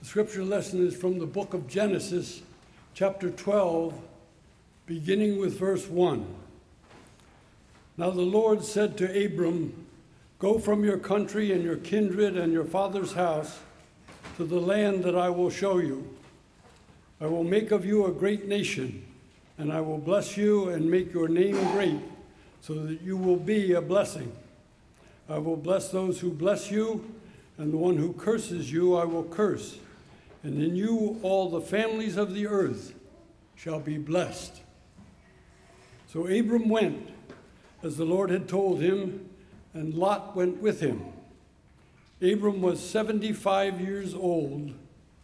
The scripture lesson is from the book of Genesis, chapter 12, beginning with verse 1. Now the Lord said to Abram, Go from your country and your kindred and your father's house to the land that I will show you. I will make of you a great nation, and I will bless you and make your name great, so that you will be a blessing. I will bless those who bless you, and the one who curses you I will curse. And in you all the families of the earth shall be blessed. So Abram went, as the Lord had told him, and Lot went with him. Abram was 75 years old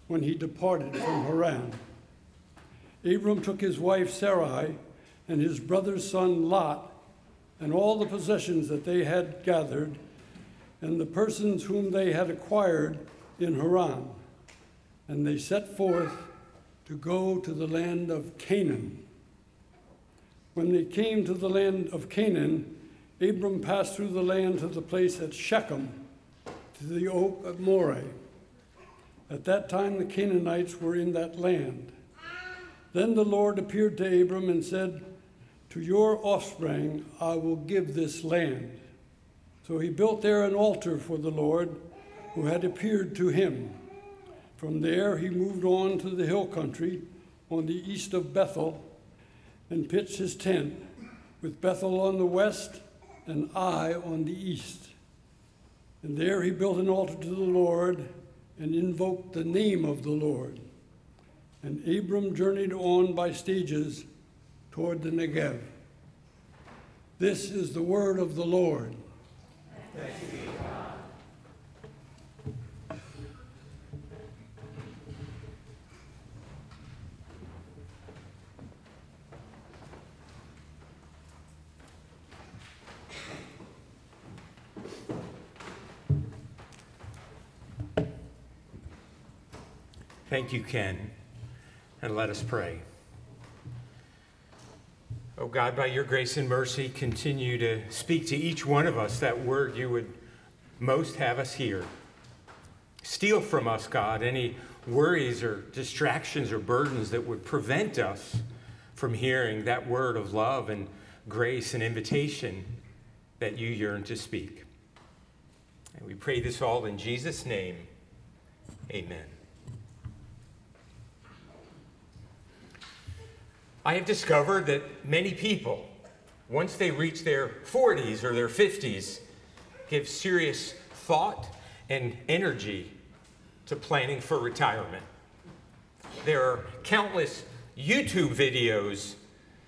when he departed from Haran. Abram took his wife Sarai and his brother's son Lot and all the possessions that they had gathered and the persons whom they had acquired in Haran. And they set forth to go to the land of Canaan. When they came to the land of Canaan, Abram passed through the land to the place at Shechem, to the oak of Moreh. At that time, the Canaanites were in that land. Then the Lord appeared to Abram and said, To your offspring I will give this land. So he built there an altar for the Lord who had appeared to him. From there he moved on to the hill country on the east of Bethel and pitched his tent, with Bethel on the west and Ai on the east. And there he built an altar to the Lord and invoked the name of the Lord. And Abram journeyed on by stages toward the Negev. This is the word of the Lord. Thank you, Ken. And let us pray. Oh God, by your grace and mercy, continue to speak to each one of us that word you would most have us hear. Steal from us, God, any worries or distractions or burdens that would prevent us from hearing that word of love and grace and invitation that you yearn to speak. And we pray this all in Jesus' name. Amen. I have discovered that many people, once they reach their 40s or their 50s, give serious thought and energy to planning for retirement. There are countless YouTube videos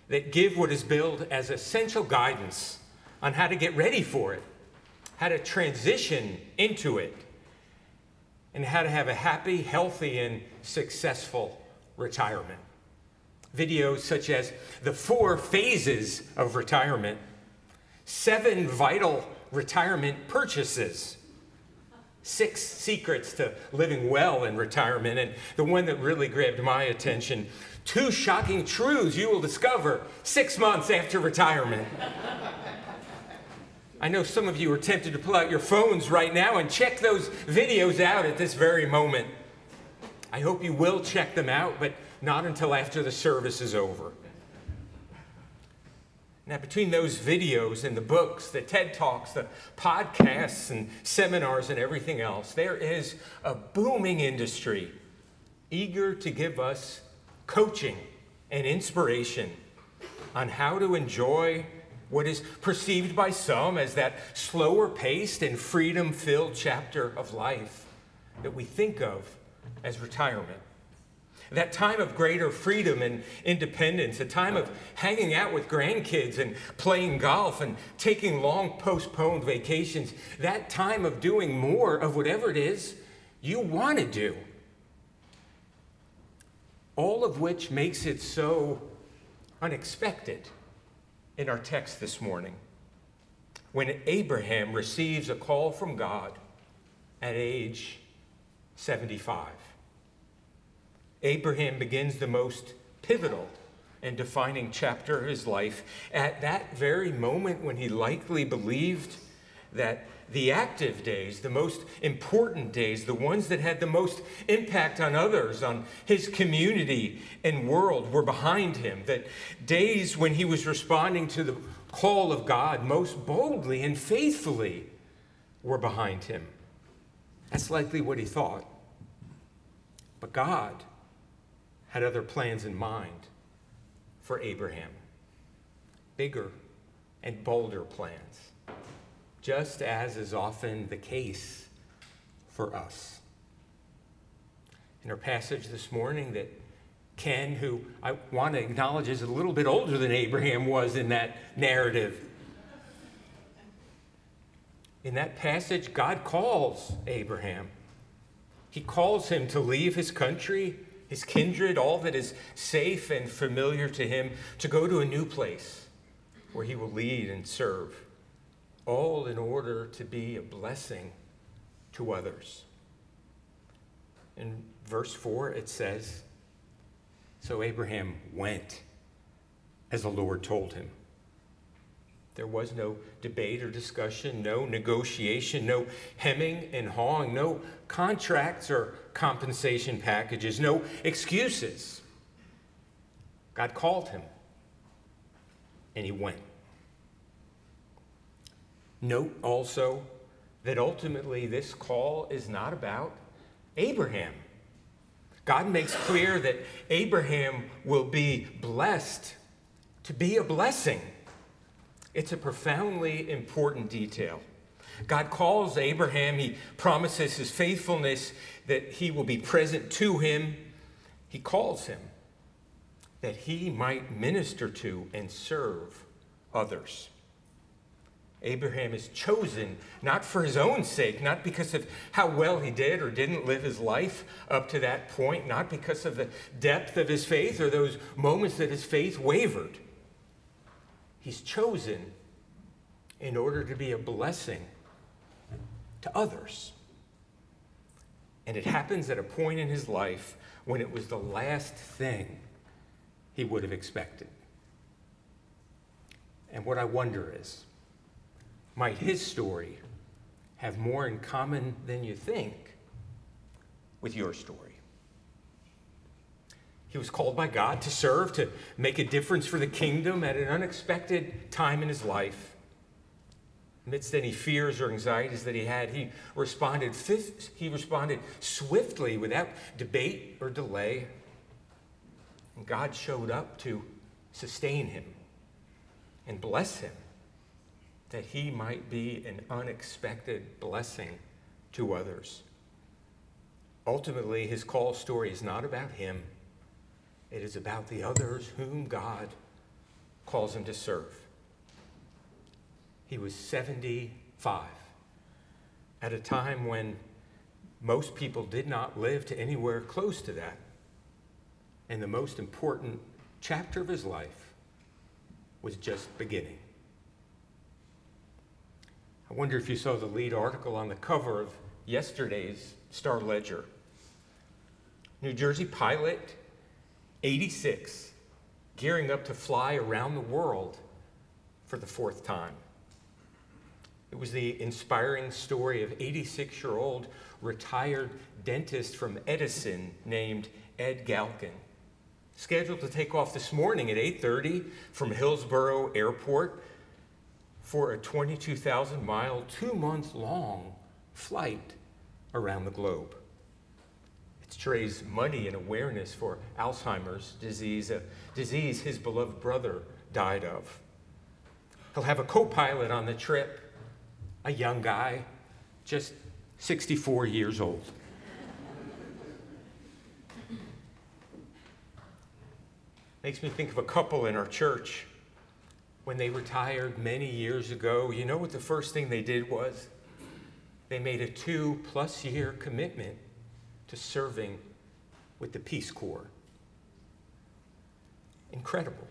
that give what is billed as essential guidance on how to get ready for it, how to transition into it, and how to have a happy, healthy, and successful retirement videos such as the four phases of retirement, seven vital retirement purchases, six secrets to living well in retirement, and the one that really grabbed my attention two shocking truths you will discover six months after retirement. I know some of you are tempted to pull out your phones right now and check those videos out at this very moment. I hope you will check them out, but not until after the service is over. Now, between those videos and the books, the TED Talks, the podcasts and seminars and everything else, there is a booming industry eager to give us coaching and inspiration on how to enjoy what is perceived by some as that slower paced and freedom filled chapter of life that we think of as retirement that time of greater freedom and independence, a time of hanging out with grandkids and playing golf and taking long postponed vacations, that time of doing more of whatever it is you want to do. All of which makes it so unexpected in our text this morning. When Abraham receives a call from God at age 75. Abraham begins the most pivotal and defining chapter of his life at that very moment when he likely believed that the active days, the most important days, the ones that had the most impact on others, on his community and world, were behind him. That days when he was responding to the call of God most boldly and faithfully were behind him. That's likely what he thought. But God had other plans in mind for Abraham bigger and bolder plans, just as is often the case for us. In our passage this morning, that Ken, who I want to acknowledge is a little bit older than Abraham was in that narrative, in that passage, God calls Abraham. He calls him to leave his country, his kindred, all that is safe and familiar to him, to go to a new place where he will lead and serve, all in order to be a blessing to others. In verse 4, it says, So Abraham went as the Lord told him. There was no debate or discussion, no negotiation, no hemming and hawing, no contracts or compensation packages, no excuses. God called him, and he went. Note also that ultimately this call is not about Abraham. God makes clear that Abraham will be blessed to be a blessing. It's a profoundly important detail. God calls Abraham, he promises his faithfulness, that he will be present to him. He calls him that he might minister to and serve others. Abraham is chosen not for his own sake, not because of how well he did or didn't live his life up to that point, not because of the depth of his faith or those moments that his faith wavered. He's chosen in order to be a blessing to others. And it happens at a point in his life when it was the last thing he would have expected. And what I wonder is might his story have more in common than you think with your story? He was called by God to serve, to make a difference for the kingdom at an unexpected time in his life. Amidst any fears or anxieties that he had, he responded, he responded swiftly without debate or delay. And God showed up to sustain him and bless him that he might be an unexpected blessing to others. Ultimately, his call story is not about him. It is about the others whom God calls him to serve. He was 75 at a time when most people did not live to anywhere close to that. And the most important chapter of his life was just beginning. I wonder if you saw the lead article on the cover of yesterday's Star Ledger. New Jersey pilot 86, gearing up to fly around the world for the fourth time. It was the inspiring story of 86 year old retired dentist from Edison named Ed Galkin. Scheduled to take off this morning at 8:30 from Hillsboro Airport for a 22,000 mile, two month long flight around the globe. To raise money and awareness for Alzheimer's disease, a disease his beloved brother died of. He'll have a co pilot on the trip, a young guy, just 64 years old. Makes me think of a couple in our church. When they retired many years ago, you know what the first thing they did was? They made a two plus year commitment to serving with the Peace Corps. Incredible.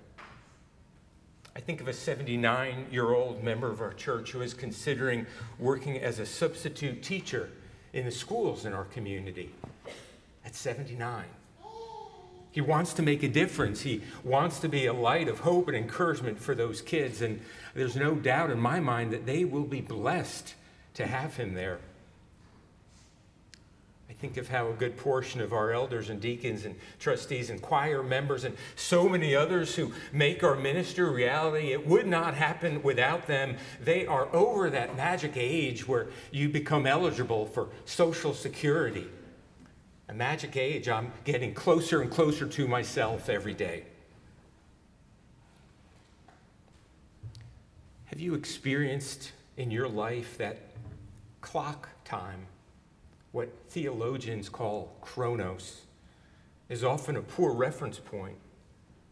I think of a 79 year old member of our church who is considering working as a substitute teacher in the schools in our community at 79. He wants to make a difference. He wants to be a light of hope and encouragement for those kids. And there's no doubt in my mind that they will be blessed to have him there. I think of how a good portion of our elders and deacons and trustees and choir members and so many others who make our ministry reality, it would not happen without them. They are over that magic age where you become eligible for Social Security. A magic age I'm getting closer and closer to myself every day. Have you experienced in your life that clock time? What theologians call chronos, is often a poor reference point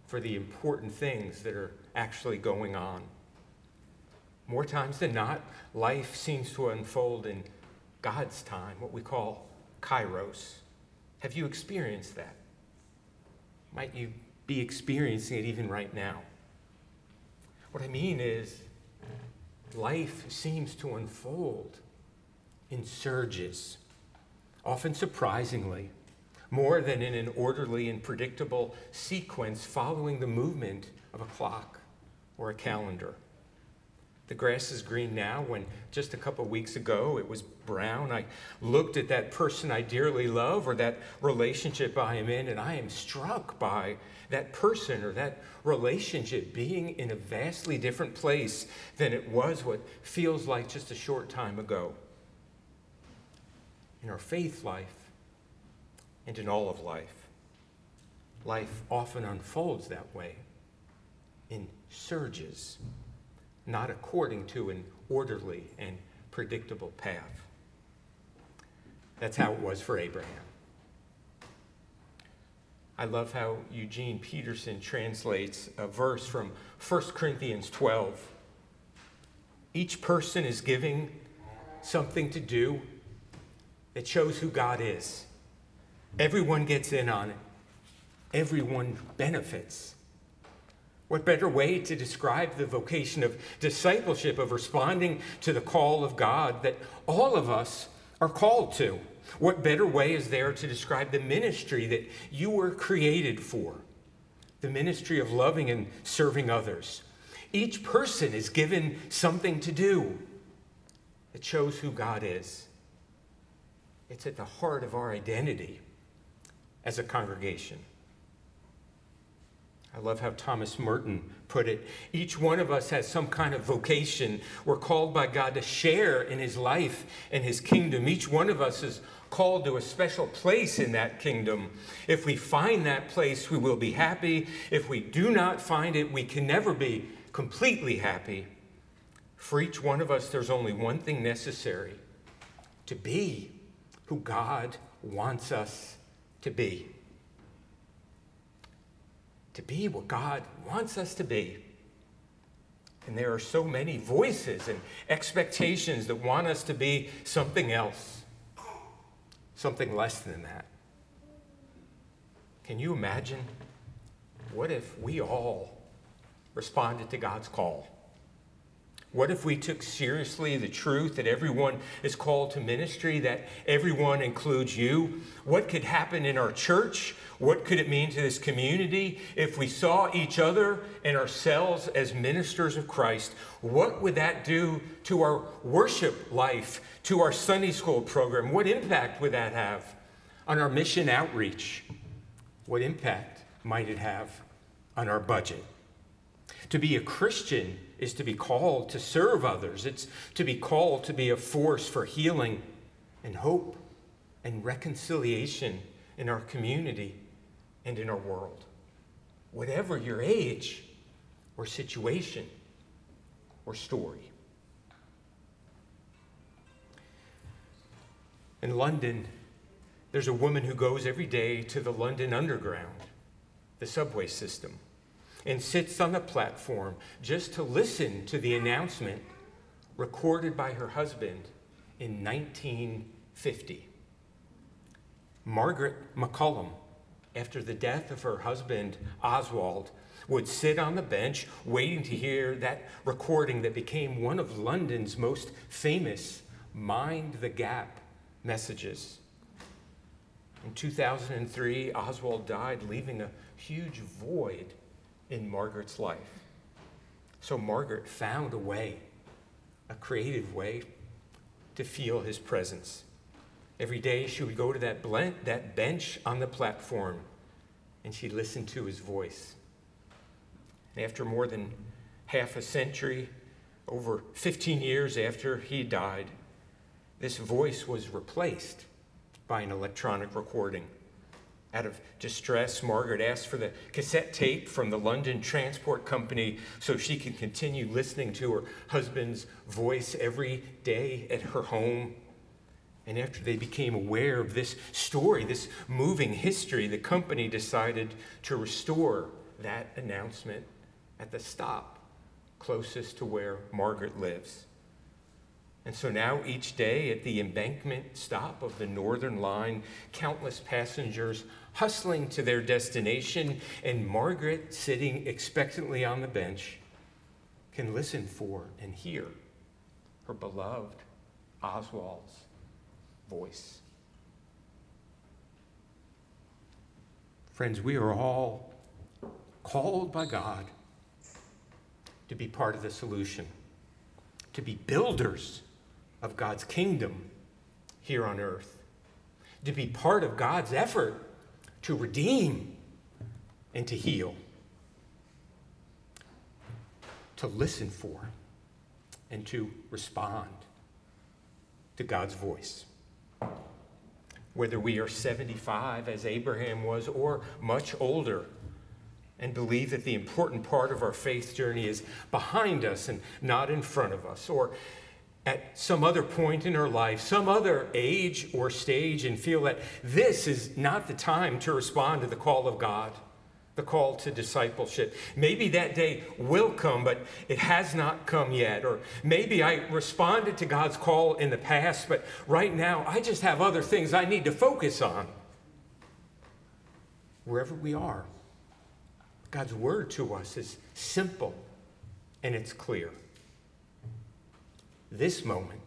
for the important things that are actually going on. More times than not, life seems to unfold in God's time, what we call kairos. Have you experienced that? Might you be experiencing it even right now? What I mean is, life seems to unfold in surges often surprisingly, more than in an orderly and predictable sequence following the movement of a clock or a calendar. The grass is green now when just a couple weeks ago it was brown. I looked at that person I dearly love or that relationship I am in, and I am struck by that person or that relationship being in a vastly different place than it was what feels like just a short time ago in our faith life, and in all of life. Life often unfolds that way in surges, not according to an orderly and predictable path. That's how it was for Abraham. I love how Eugene Peterson translates a verse from 1 Corinthians 12. Each person is giving something to do that shows who God is. Everyone gets in on it, everyone benefits. What better way to describe the vocation of discipleship, of responding to the call of God that all of us are called to? What better way is there to describe the ministry that you were created for? The ministry of loving and serving others. Each person is given something to do that shows who God is. It's at the heart of our identity as a congregation. I love how Thomas Merton put it. Each one of us has some kind of vocation. We're called by God to share in his life and his kingdom. Each one of us is called to a special place in that kingdom. If we find that place, we will be happy. If we do not find it, we can never be completely happy. For each one of us, there's only one thing necessary to be who God wants us to be. To be what God wants us to be. And there are so many voices and expectations that want us to be something else, something less than that. Can you imagine? What if we all responded to God's call? What if we took seriously the truth that everyone is called to ministry, that everyone includes you? What could happen in our church? What could it mean to this community if we saw each other and ourselves as ministers of Christ? What would that do to our worship life, to our Sunday school program? What impact would that have on our mission outreach? What impact might it have on our budget? To be a Christian is to be called to serve others, it's to be called to be a force for healing and hope and reconciliation in our community and in our world. Whatever your age or situation or story. In London, there's a woman who goes every day to the London Underground, the subway system and sits on the platform just to listen to the announcement recorded by her husband in 1950. Margaret McCollum, after the death of her husband Oswald, would sit on the bench waiting to hear that recording that became one of London's most famous Mind the Gap messages. In 2003, Oswald died, leaving a huge void in Margaret's life. So Margaret found a way, a creative way, to feel his presence. Every day she would go to that, that bench on the platform and she'd listen to his voice. And after more than half a century, over 15 years after he died, this voice was replaced by an electronic recording. Out of distress, Margaret asked for the cassette tape from the London Transport Company so she could continue listening to her husband's voice every day at her home. And after they became aware of this story, this moving history, the company decided to restore that announcement at the stop closest to where Margaret lives. And so now, each day at the embankment stop of the Northern Line, countless passengers hustling to their destination, and Margaret sitting expectantly on the bench can listen for and hear her beloved Oswald's voice. Friends, we are all called by God to be part of the solution, to be builders of God's kingdom here on earth, to be part of God's effort to redeem and to heal, to listen for and to respond to God's voice. Whether we are 75, as Abraham was, or much older, and believe that the important part of our faith journey is behind us and not in front of us, or at some other point in our life, some other age or stage, and feel that this is not the time to respond to the call of God, the call to discipleship. Maybe that day will come, but it has not come yet. Or maybe I responded to God's call in the past, but right now I just have other things I need to focus on. Wherever we are, God's word to us is simple and it's clear. This moment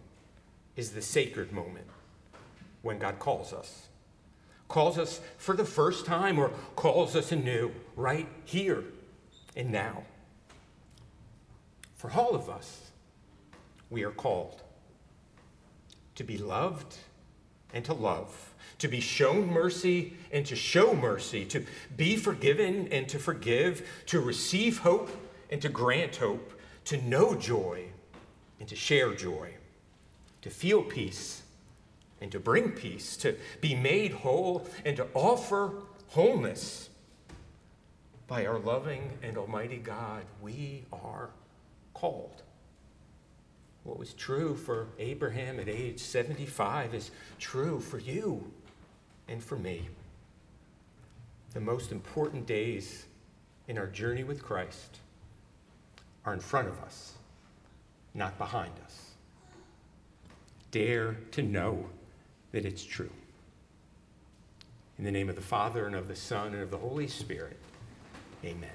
is the sacred moment when God calls us. Calls us for the first time or calls us anew, right here and now. For all of us, we are called to be loved and to love, to be shown mercy and to show mercy, to be forgiven and to forgive, to receive hope and to grant hope, to know joy and to share joy, to feel peace and to bring peace, to be made whole and to offer wholeness. By our loving and almighty God, we are called. What was true for Abraham at age 75 is true for you and for me. The most important days in our journey with Christ are in front of us, not behind us. Dare to know that it's true. In the name of the Father, and of the Son, and of the Holy Spirit, amen.